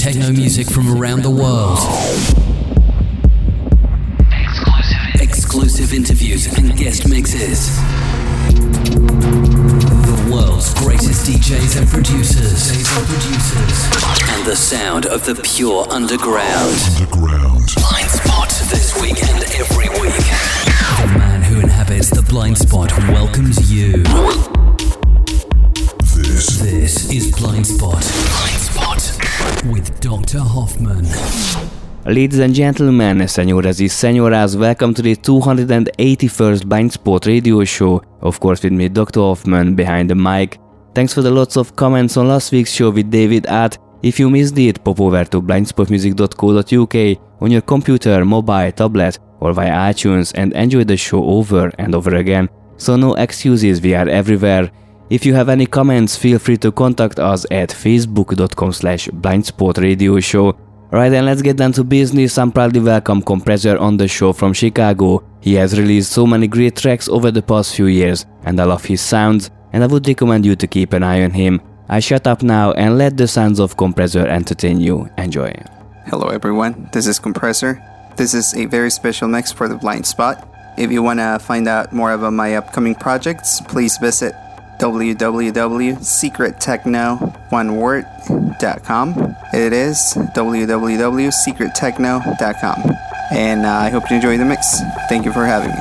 techno music from around the world. Exclusive, interviews and guest mixes. The world's greatest DJs and producers. And the sound of the pure underground. Underground. Blind Spot this week and every week. The man who inhabits the blind spot welcomes you. This. This is Blind Spot. Blind Spot with Dr. Hoffman. Ladies and gentlemen, señoras y señoras, welcome to the 281st Blind Spot radio show. Of course, with me, Dr. Hoffman, behind the mic. Thanks for the lots of comments on last week's show with David at. If you missed it, pop over to blindspotmusic.co.uk on your computer, mobile, tablet, or via iTunes and enjoy the show over and over again. So no excuses, we are everywhere. If you have any comments, feel free to contact us at facebook.com slash blindspotradioshow. Right then, let's get down to business. I'm proudly welcome Compressor on the show from Chicago. He has released so many great tracks over the past few years, and I love his sounds, and I would recommend you to keep an eye on him. I shut up now and let the sounds of Compressor entertain you. Enjoy. Hello, everyone. This is Compressor. This is a very special mix for the blind spot. If you want to find out more about my upcoming projects, please visit www.secrettechno.com. It is www.secrettechno.com. And uh, I hope you enjoy the mix. Thank you for having me.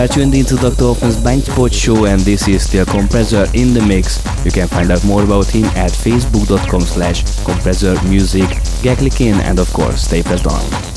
You are tuned into Dr. Hoffman's Spot Show and this is still Compressor in the Mix. You can find out more about him at facebook.com slash compressor music. Get clicking and of course stay pressed on.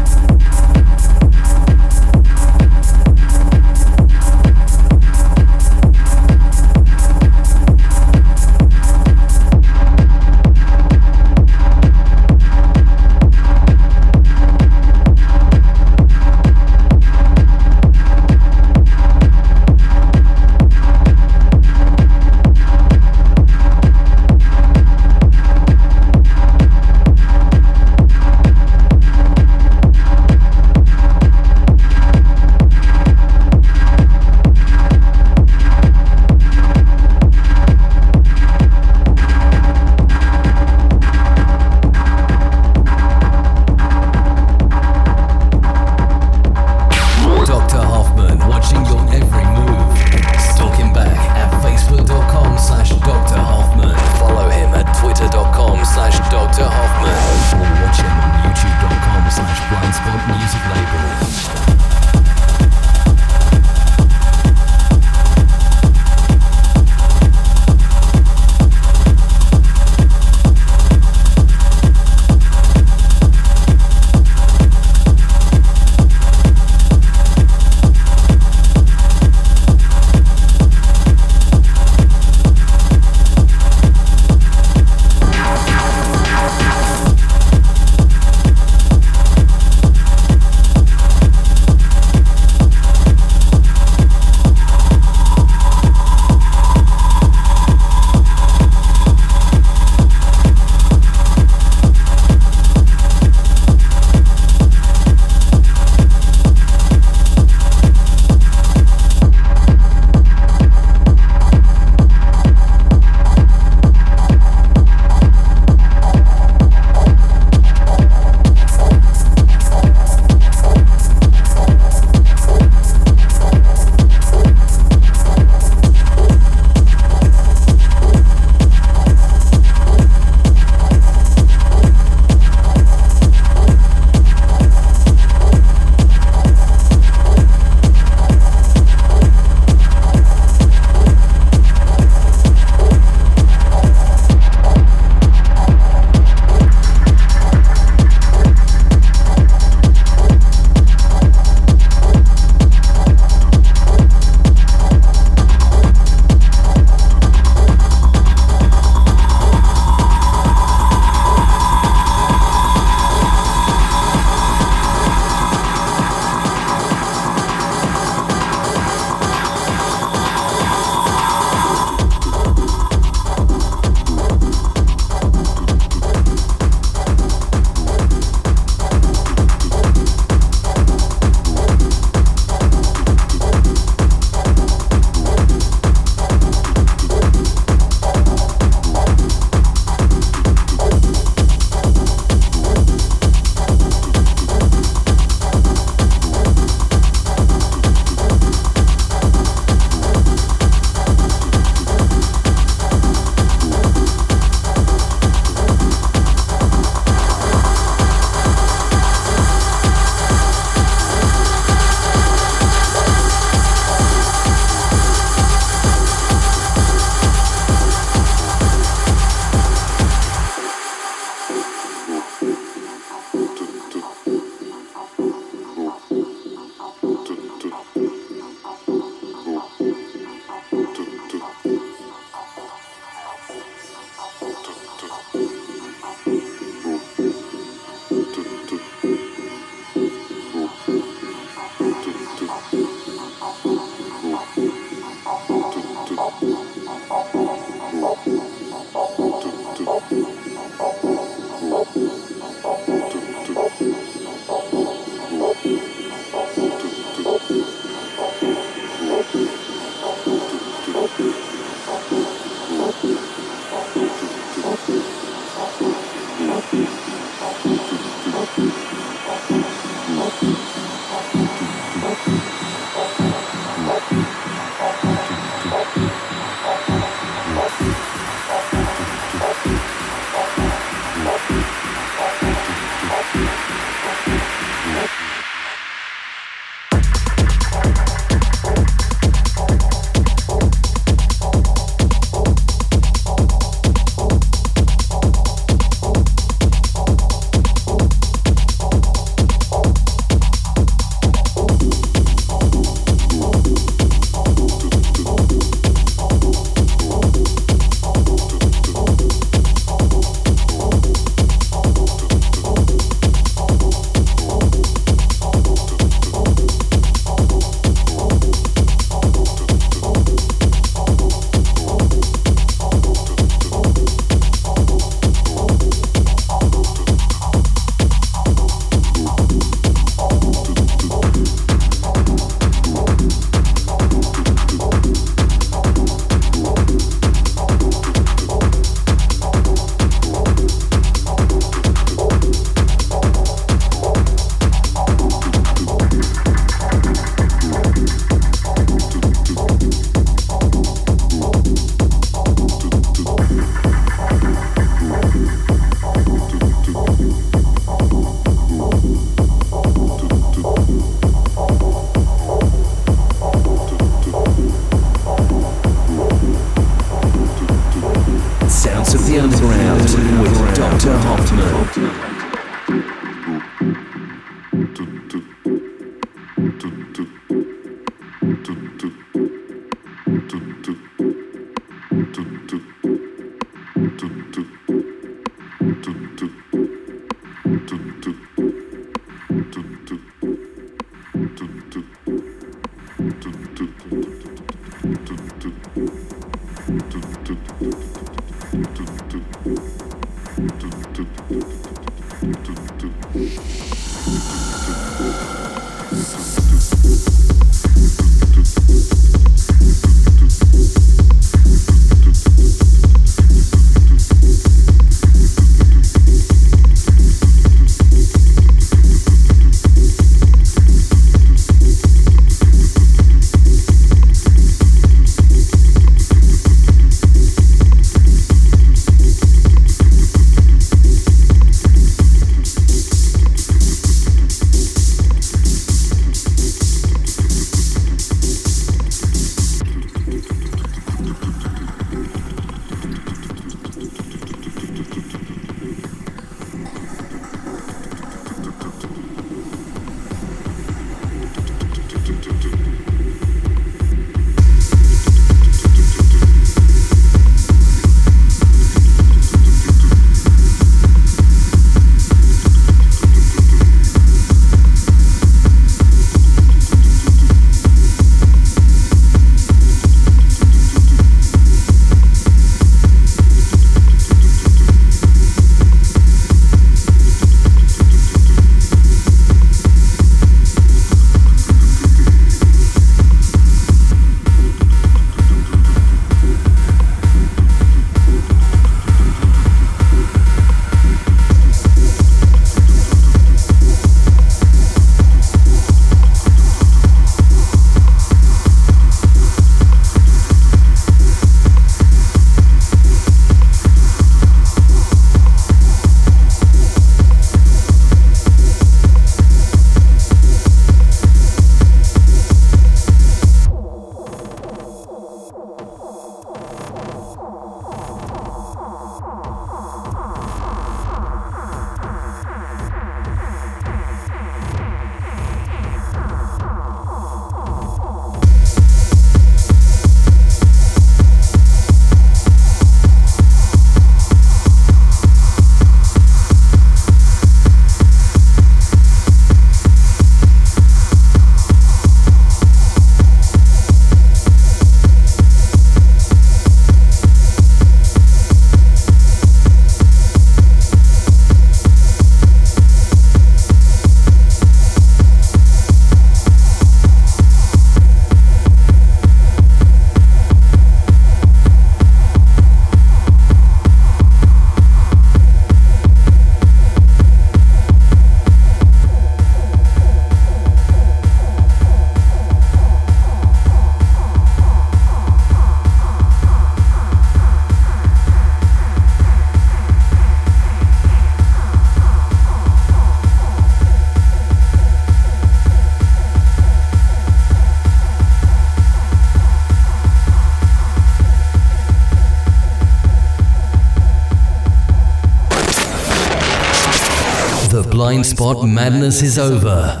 Spot madness is over.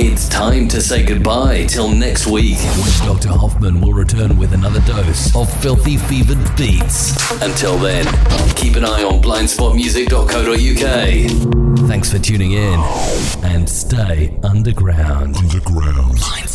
It's time to say goodbye till next week. When Dr. Hoffman will return with another dose of filthy fevered beats. Until then, keep an eye on blindspotmusic.co.uk. Thanks for tuning in and stay underground. Underground. Blind Spot.